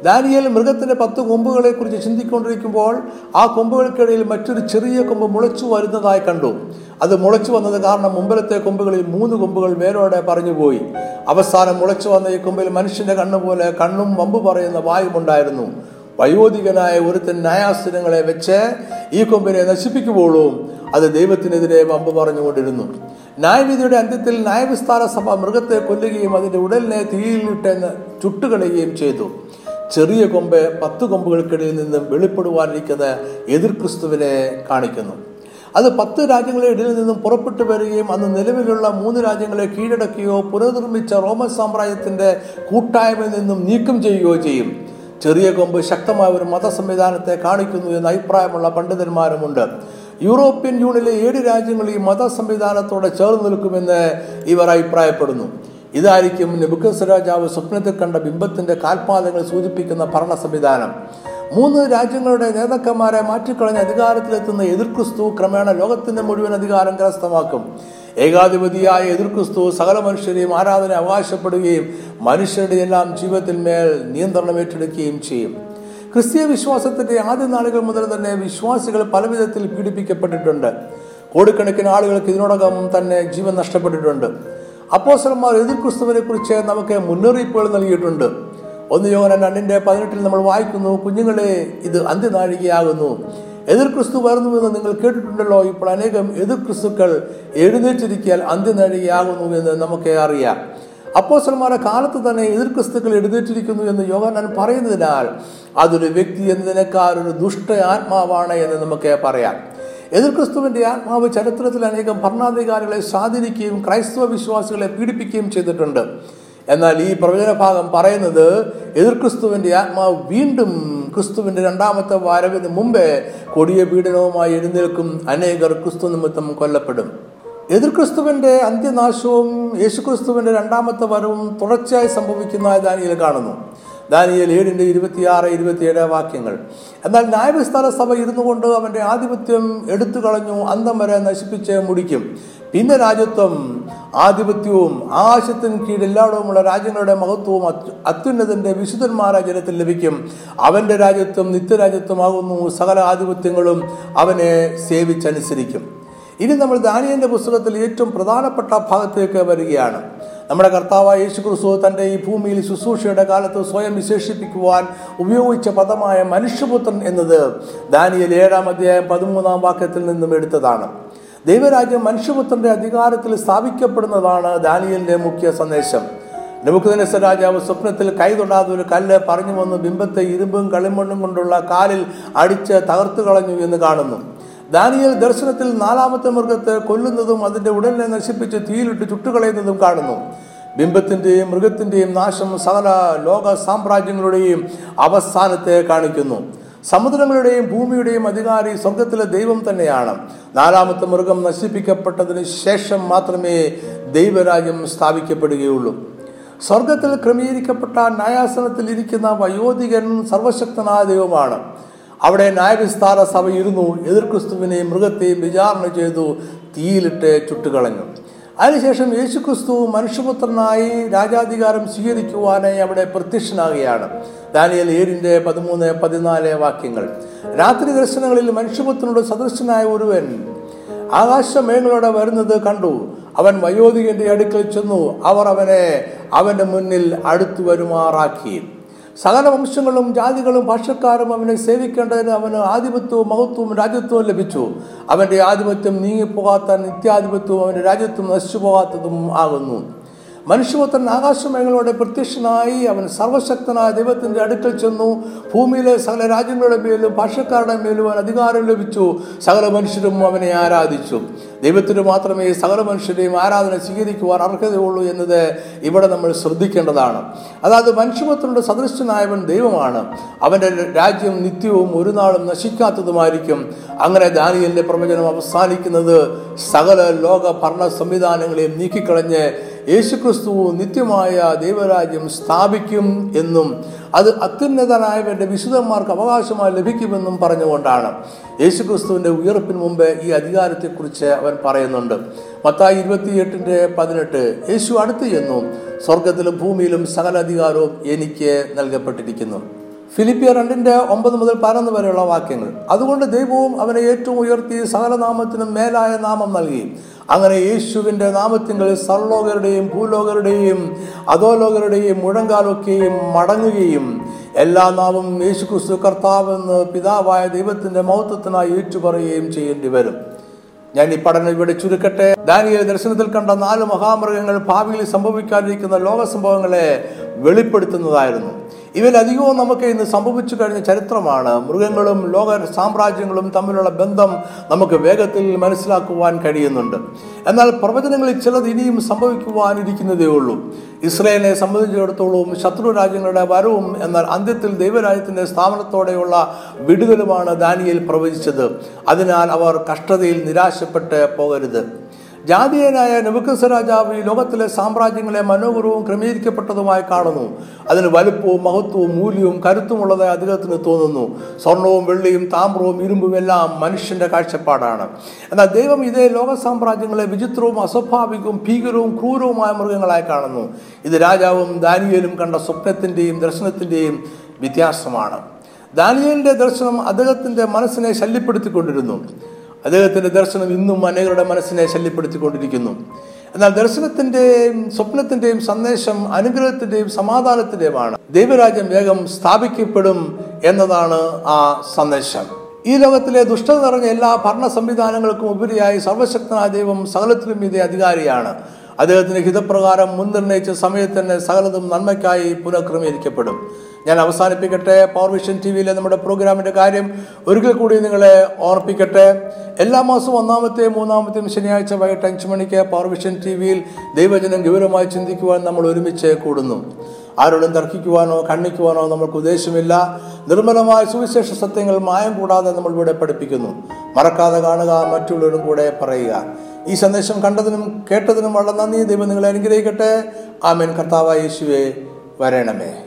ദാനിയൽ മൃഗത്തിന്റെ പത്ത് കൊമ്പുകളെ കുറിച്ച് ചിന്തിക്കൊണ്ടിരിക്കുമ്പോൾ ആ കൊമ്പുകൾക്കിടയിൽ മറ്റൊരു ചെറിയ കൊമ്പ് മുളച്ചു വരുന്നതായി കണ്ടു. അത് മുളച്ചു വന്നത് കാരണം മുമ്പിലത്തെ കൊമ്പുകളിൽ മൂന്ന് കൊമ്പുകൾ വേരോടെ പറഞ്ഞുപോയി അവസാനം മുളച്ചു വന്ന ഈ കൊമ്പിൽ മനുഷ്യന്റെ കണ്ണുപോലെ കണ്ണും വമ്പ് പറയുന്ന വായുമുണ്ടായിരുന്നു വയോധികനായ ഒരുത്തൻ ന്യായാസനങ്ങളെ വെച്ച് ഈ കൊമ്പിനെ നശിപ്പിക്കുമ്പോഴും അത് ദൈവത്തിനെതിരെ വമ്പ് പറഞ്ഞുകൊണ്ടിരുന്നു. ന്യായവിധിയുടെ അന്ത്യത്തിൽ ന്യായവിസ്താര സഭ മൃഗത്തെ കൊല്ലുകയും അതിന്റെ ഉടലിനെ തീയിലിട്ട് ചുട്ടുകളയുകയും ചെയ്തു. ചെറിയ കൊമ്പ് പത്ത് കൊമ്പുകൾക്കിടയിൽ നിന്നും വെളിപ്പെടുവാനിരിക്കുന്ന എതിർ ക്രിസ്തുവിനെ കാണിക്കുന്നു. അത് പത്ത് രാജ്യങ്ങളുടെ ഇടയിൽ നിന്നും പുറപ്പെട്ടു വരികയും അന്ന് നിലവിലുള്ള മൂന്ന് രാജ്യങ്ങളെ കീഴടക്കുകയോ പുനർനിർമ്മിച്ച റോമൻ സാമ്രാജ്യത്തിന്റെ കൂട്ടായ്മയിൽ നിന്നും നീക്കം ചെയ്യുകയോ ചെയ്യും. ചെറിയ കൊമ്പ് ശക്തമായ ഒരു മത സംവിധാനത്തെ കാണിക്കുന്നു എന്ന അഭിപ്രായമുള്ള പണ്ഡിതന്മാരുമുണ്ട്. യൂറോപ്യൻ യൂണിയനിലെ ഏഴ് രാജ്യങ്ങൾ ഈ മത സംവിധാനത്തോടെ ചേർന്ന് നിൽക്കുമെന്ന് ഇവർ അഭിപ്രായപ്പെടുന്നു. ഇതായിരിക്കും നെബുക്കസ് രാജാവ് സ്വപ്നത്തിൽ കണ്ട ബിംബത്തിന്റെ കാൽപാദങ്ങൾ സൂചിപ്പിക്കുന്ന ഭരണ സംവിധാനം മൂന്ന് രാജ്യങ്ങളുടെ നേതാക്കന്മാരെ മാറ്റിക്കളഞ്ഞ് അധികാരത്തിലെത്തുന്ന എതിർക്രിസ്തു ക്രമേണ ലോകത്തിന്റെ മുഴുവൻ അധികാരം കരസ്ഥമാക്കും. ഏകാധിപതിയായ എതിർക്രിസ്തു സകല മനുഷ്യരെയും ആരാധന അവകാശപ്പെടുകയും മനുഷ്യരുടെ എല്ലാം ജീവിതത്തിൽ മേൽ നിയന്ത്രണം ഏറ്റെടുക്കുകയും ചെയ്യും. ക്രിസ്തീയ വിശ്വാസത്തിന്റെ ആദ്യ നാളുകൾ മുതൽ തന്നെ വിശ്വാസികൾ പലവിധത്തിൽ പീഡിപ്പിക്കപ്പെട്ടിട്ടുണ്ട്. കോടിക്കണക്കിന് ആളുകൾക്ക് ഇതിനോടകം തന്നെ ജീവൻ നഷ്ടപ്പെട്ടിട്ടുണ്ട്. അപ്പോസലന്മാർ എതിർ ക്രിസ്തുവിനെ കുറിച്ച് നമുക്ക് മുന്നറിയിപ്പുകൾ നൽകിയിട്ടുണ്ട്. ഒന്ന് യോഗന രണ്ടിന്റെ പതിനെട്ടിൽ നമ്മൾ വായിക്കുന്നു കുഞ്ഞുങ്ങളെ ഇത് അന്ത്യനാഴികയാകുന്നു. എതിർ ക്രിസ്തു വരുന്നുവെന്ന് നിങ്ങൾ കേട്ടിട്ടുണ്ടല്ലോ. ഇപ്പോൾ അനേകം എതിർ ക്രിസ്തുക്കൾ എഴുന്നേറ്റിരിക്കാൻ അന്ത്യനഴിയാകുന്നു എന്ന് നമുക്ക് അറിയാം. അപ്പോസന്മാരുടെ കാലത്ത് തന്നെ എതിർ ക്രിസ്തുക്കൾ എഴുന്നേറ്റിരിക്കുന്നു എന്ന് യോഹനാൻ പറയുന്നതിനാൽ അതൊരു വ്യക്തി എന്നതിനേക്കാൾ ഒരു ദുഷ്ട ആത്മാവാണ് എന്ന് നമുക്ക് പറയാം. എതിർ ക്രിസ്തുവിന്റെ ആത്മാവ് ചരിത്രത്തിൽ അനേകം ഭരണാധികാരികളെ സ്വാധീനിക്കുകയും ക്രൈസ്തവ വിശ്വാസികളെ പീഡിപ്പിക്കുകയും ചെയ്തിട്ടുണ്ട്. എന്നാൽ ഈ പ്രവചന ഭാഗം പറയുന്നത് എതിർ ക്രിസ്തുവിന്റെ ആത്മാവ് വീണ്ടും ക്രിസ്തുവിന്റെ രണ്ടാമത്തെ വരവിന് മുമ്പേ കൊടിയ പീഡനവുമായി എഴുന്നേൽക്കും അനേകർ ക്രിസ്തു നിമിത്തം കൊല്ലപ്പെടും. എതിർ ക്രിസ്തുവിന്റെ അന്ത്യനാശവും യേശുക്രിസ്തുവിന്റെ രണ്ടാമത്തെ വരവും തുടർച്ചയായി സംഭവിക്കുന്നതായി ദാനിയിൽ കാണുന്നു. ദാനിയൽ ഏഴിന്റെ ഇരുപത്തിയാറ് ഇരുപത്തിയേഴ് വാക്യങ്ങൾ. എന്നാൽ ന്യായവിസ്താര സഭ ഇരുന്നു കൊണ്ട് അവന്റെ ആധിപത്യം എടുത്തു കളഞ്ഞു അന്തം വരെ നശിപ്പിച്ച് മുടിക്കും. പിന്നെ രാജ്യത്വം ആധിപത്യവും ആകാശത്തിന് കീഴിൽ എല്ലായിടവുമുള്ള രാജ്യങ്ങളുടെ മഹത്വവും അത്യുന്നതന്റെ വിശുദ്ധന്മാരായ ജനത്തിൽ ലഭിക്കും. അവന്റെ രാജ്യത്വം നിത്യരാജ്യത്വമാകുന്നു. സകല ആധിപത്യങ്ങളും അവനെ സേവിച്ചനുസരിക്കും. ഇനി നമ്മൾ ദാനിയന്റെ പുസ്തകത്തിൽ ഏറ്റവും പ്രധാനപ്പെട്ട ഭാഗത്തേക്ക് വരികയാണ്. നമ്മുടെ കർത്താവായ യേശു ക്രിസ്തു തന്റെ ഈ ഭൂമിയിൽ ശുശ്രൂഷയുടെ കാലത്ത് സ്വയം വിശേഷിപ്പിക്കുവാൻ ഉപയോഗിച്ച പദമായ മനുഷ്യപുത്രൻ എന്നത് ദാനിയൽ ഏഴാം അധ്യായം പതിമൂന്നാം വാക്യത്തിൽ നിന്നും എടുത്തതാണ്. ദൈവരാജ്യം മനുഷ്യപുത്രന്റെ അധികാരത്തിൽ സ്ഥാപിക്കപ്പെടുന്നതാണ് ദാനിയലിന്റെ മുഖ്യ സന്ദേശം. നെബുക്കദ്നേസർ രാജാവ് സ്വപ്നത്തിൽ കൈ തൊടാതെ ഒരു കല്ല് പറഞ്ഞു വന്ന് ബിംബത്തെ ഇരുമ്പും കളിമണ്ണും കൊണ്ടുള്ള കാലിൽ അടിച്ച് തകർത്തു കളഞ്ഞു എന്ന് കാണുന്നു. ദാനിയൽ ദർശനത്തിൽ നാലാമത്തെ മൃഗത്തെ കൊല്ലുന്നതും അതിന്റെ ഉടലിനെ നശിപ്പിച്ച് തീയിലിട്ട് ചുട്ടുകളയുന്നതും കാണുന്നു. ബിംബത്തിന്റെയും മൃഗത്തിന്റെയും നാശം സകല ലോക സാമ്രാജ്യങ്ങളുടെയും അവസാനത്തെ കാണിക്കുന്നു. സമുദ്രങ്ങളുടെയും ഭൂമിയുടെയും അധികാരി സ്വർഗത്തിലെ ദൈവം തന്നെയാണ്. നാലാമത്തെ മൃഗം നശിപ്പിക്കപ്പെട്ടതിന് ശേഷം മാത്രമേ ദൈവരാജ്യം സ്ഥാപിക്കപ്പെടുകയുള്ളൂ. സ്വർഗത്തിൽ ക്രമീകരിക്കപ്പെട്ട ന്യായാസനത്തിൽ ഇരിക്കുന്ന വയോധികൻ സർവശക്തനായ ദൈവമാണ്. അവിടെ ന്യായവിസ്താര സഭ ഇരുന്നു എതിർക്രിസ്തുവിനെയും മൃഗത്തെയും വിചാരണ ചെയ്തു തീയിലിട്ട് ചുട്ടുകളഞ്ഞു. അതിനുശേഷം യേശുക്രിസ്തു മനുഷ്യപുത്രനായി രാജാധികാരം സ്വീകരിക്കുവാനായി അവിടെ പ്രത്യക്ഷനാകുകയാണ്. ദാനിയൽ ഏഴിന്റെ പതിമൂന്ന് പതിനാല് വാക്യങ്ങൾ. രാത്രി ദർശനങ്ങളിൽ മനുഷ്യപുത്രനോട് സദൃശനായ ഒരുവൻ ആകാശമേങ്ങളോടെ വരുന്നത് കണ്ടു. അവൻ വയോധികന്റെ അടുക്കൽ ചെന്നു. അവർ അവനെ അവന്റെ മുന്നിൽ അടുത്തു വരുമാറാക്കി സകല വംശങ്ങളും ജാതികളും ഭാഷക്കാരും അവനെ സേവിക്കേണ്ടതിന് അവന് ആധിപത്യവും മഹത്വവും രാജ്യത്വവും ലഭിച്ചു. അവന്റെ ആധിപത്യം നീങ്ങിപ്പോകാത്ത നിത്യാധിപത്യവും അവന്റെ രാജ്യത്വം നശിച്ചു പോകാത്തതും ആകുന്നു. മനുഷ്യപുത്രൻ ആകാശമേഖലയോടെ പ്രത്യക്ഷനായി അവൻ സർവശക്തനായ ദൈവത്തിന്റെ അടുക്കൽ ചെന്നു. ഭൂമിയിലെ സകല രാജ്യങ്ങളുടെ മേലും ഭാഷക്കാരുടെ മേലും അവൻ അധികാരം ലഭിച്ചു. സകല മനുഷ്യരും അവനെ ആരാധിച്ചു. ദൈവത്തിന് മാത്രമേ സകല മനുഷ്യരെയും ആരാധന സ്വീകരിക്കുവാൻ അർഹതയുള്ളൂ എന്നത് ഇവിടെ നമ്മൾ ശ്രദ്ധിക്കേണ്ടതാണ്. അതായത് മനുഷ്യപുത്രന്റെ സദൃശനായവൻ ദൈവമാണ്. അവന്റെ രാജ്യം നിത്യവും ഒരു നാളും നശിക്കാത്തതുമായിരിക്കും. അങ്ങനെ ദാനിയലിന്റെ പ്രവചനം അവസാനിക്കുന്നത് സകല ലോക ഭരണ സംവിധാനങ്ങളെയും നീക്കിക്കളഞ്ഞ് യേശുക്രിസ്തു നിത്യമായ ദൈവരാജ്യം സ്ഥാപിക്കും എന്നും അത് അത്യുന്നതനായവന്റെ വിശുദ്ധന്മാർക്ക് അവകാശമായി ലഭിക്കുമെന്നും പറഞ്ഞുകൊണ്ടാണ് യേശുക്രിസ്തുവിന്റെ ഉയർപ്പിന് മുമ്പ് ഈ അധികാരത്തെക്കുറിച്ച് അവൻ പറയുന്നുണ്ട്. മത്തായി ഇരുപത്തിയെട്ടിന്റെ പതിനെട്ട് യേശു അടുത്ത് ചെന്നു സ്വർഗത്തിലും ഭൂമിയിലും സകല അധികാരവും എനിക്ക് നൽകപ്പെട്ടിരിക്കുന്നു. ഫിലിപ്പിയ രണ്ടിന്റെ ഒമ്പത് മുതൽ പതിനൊന്ന് വരെയുള്ള വാക്യങ്ങൾ. അതുകൊണ്ട് ദൈവവും അവനെ ഏറ്റവും ഉയർത്തി സകലനാമത്തിനും മേലായ നാമം നൽകി. അങ്ങനെ യേശുവിന്റെ നാമത്തിങ്കിൽ സർലോകരുടെയും ഭൂലോകരുടെയും അധോലോകരുടെയും മുഴങ്കാലൊക്കെയും മടങ്ങുകയും എല്ലാ നാമം യേശു ക്രിസ്തു കർത്താവെന്ന് പിതാവായ ദൈവത്തിന്റെ മഹത്വത്തിനായി ഏറ്റുപറയുകയും ചെയ്യേണ്ടി വരും. ഞാൻ ഈ പഠനം ഇവിടെ ചുരുക്കട്ടെ. ദാനിയ ദർശനത്തിൽ കണ്ട നാല് മഹാമൃഗങ്ങൾ ഭാവിയിൽ സംഭവിക്കാതിരിക്കുന്ന ലോക സംഭവങ്ങളെ വെളിപ്പെടുത്തുന്നതായിരുന്നു. ഇവയിലധികവും നമുക്ക് ഇന്ന് സംഭവിച്ചു കഴിഞ്ഞ ചരിത്രമാണ്. മൃഗങ്ങളും ലോക സാമ്രാജ്യങ്ങളും തമ്മിലുള്ള ബന്ധം നമുക്ക് വേഗത്തിൽ മനസ്സിലാക്കുവാൻ കഴിയുന്നുണ്ട്. എന്നാൽ പ്രവചനങ്ങളിൽ ചിലത് ഇനിയും സംഭവിക്കുവാനിരിക്കുന്നതേ ഉള്ളൂ. ഇസ്രയേലിനെ സംബന്ധിച്ചിടത്തോളം ശത്രു രാജ്യങ്ങളുടെ വരവും എന്നാൽ അന്ത്യത്തിൽ ദൈവരാജ്യത്തിന്റെ സ്ഥാപനത്തോടെയുള്ള വിടുതലുമാണ് ദാനിയേൽ പ്രവചിച്ചത്. അതിനാൽ അവർ കഷ്ടതയിൽ നിരാശപ്പെട്ട് പോകരുത്. ജാതീയനായ നെബുക്കസ് രാജാവ് ഈ ലോകത്തിലെ സാമ്രാജ്യങ്ങളെ മനോഹരവും ക്രമീകരിക്കപ്പെട്ടതുമായി കാണുന്നു. അതിന് വലുപ്പവും മഹത്വവും മൂല്യവും കരുത്തുമുള്ളതായി അദ്ദേഹത്തിന് തോന്നുന്നു. സ്വർണവും വെള്ളിയും താമ്രവും ഇരുമ്പും എല്ലാം മനുഷ്യന്റെ കാഴ്ചപ്പാടാണ്. എന്നാൽ ദൈവം ഇതേ ലോക സാമ്രാജ്യങ്ങളെ വിചിത്രവും അസ്വാഭാവികവും ഭീകരവും ക്രൂരവുമായ മൃഗങ്ങളായി കാണുന്നു. ഇത് രാജാവും ദാനിയലും കണ്ട സ്വപ്നത്തിന്റെയും ദർശനത്തിന്റെയും വ്യത്യാസമാണ്. ദാനിയലിന്റെ ദർശനം അദ്ദേഹത്തിന്റെ മനസ്സിനെ ശല്യപ്പെടുത്തിക്കൊണ്ടിരുന്നു. അദ്ദേഹത്തിന്റെ ദർശനം ഇന്നും അനേകരുടെ മനസ്സിനെ ശല്യപ്പെടുത്തിക്കൊണ്ടിരിക്കുന്നു. എന്നാൽ ദർശനത്തിന്റെയും സ്വപ്നത്തിന്റെയും സന്ദേശം അനുഗ്രഹത്തിന്റെയും സമാധാനത്തിന്റെയുമാണ്. ദൈവരാജ്യം വേഗം സ്ഥാപിക്കപ്പെടും എന്നതാണ് ആ സന്ദേശം. ഈ ലോകത്തിലെ ദുഷ്ടത നിറഞ്ഞ എല്ലാ ഭരണ സംവിധാനങ്ങൾക്കും ഉപരിയായി സർവശക്തനായ ദൈവം സകലത്തിലും ഇതേ അധികാരിയാണ്. അദ്ദേഹത്തിന്റെ ഹിതപ്രകാരം മുൻനിർണയിച്ച സമയത്ത് തന്നെ സകലതും നന്മയ്ക്കായി പുനഃക്രമീകരിക്കപ്പെടും. ഞാൻ അവസാനിപ്പിക്കട്ടെ. പവർ വിഷൻ ടി വിയിലെ നമ്മുടെ പ്രോഗ്രാമിന്റെ കാര്യം ഒരിക്കൽ കൂടി നിങ്ങളെ ഓർപ്പിക്കട്ടെ. എല്ലാ മാസവും ഒന്നാമത്തെയും മൂന്നാമത്തെയും ശനിയാഴ്ച വൈകിട്ട് അഞ്ച് മണിക്ക് പവർ വിഷൻ ടി വിയിൽ ദൈവജനം ഗൗരവമായി ചിന്തിക്കുവാൻ നമ്മൾ ഒരുമിച്ച് കൂടുന്നു. ആരോടും തർക്കിക്കുവാനോ കണ്ണിക്കുവാനോ നമ്മൾക്ക് ഉദ്ദേശമില്ല. നിർമ്മലമായ സുവിശേഷ സത്യങ്ങൾ മായം കൂടാതെ നമ്മൾ ഇവിടെ പഠിപ്പിക്കുന്നു. മറക്കാതെ കാണുക മറ്റുള്ളവരും കൂടെ പറയുക. ഈ സന്ദേശം കണ്ടതിനും കേട്ടതിനും വളരെ നന്ദി. ദൈവം നിങ്ങളെ അനുഗ്രഹിക്കട്ടെ. ആമേൻ. കർത്താവായ യേശുവെ വരണമേ.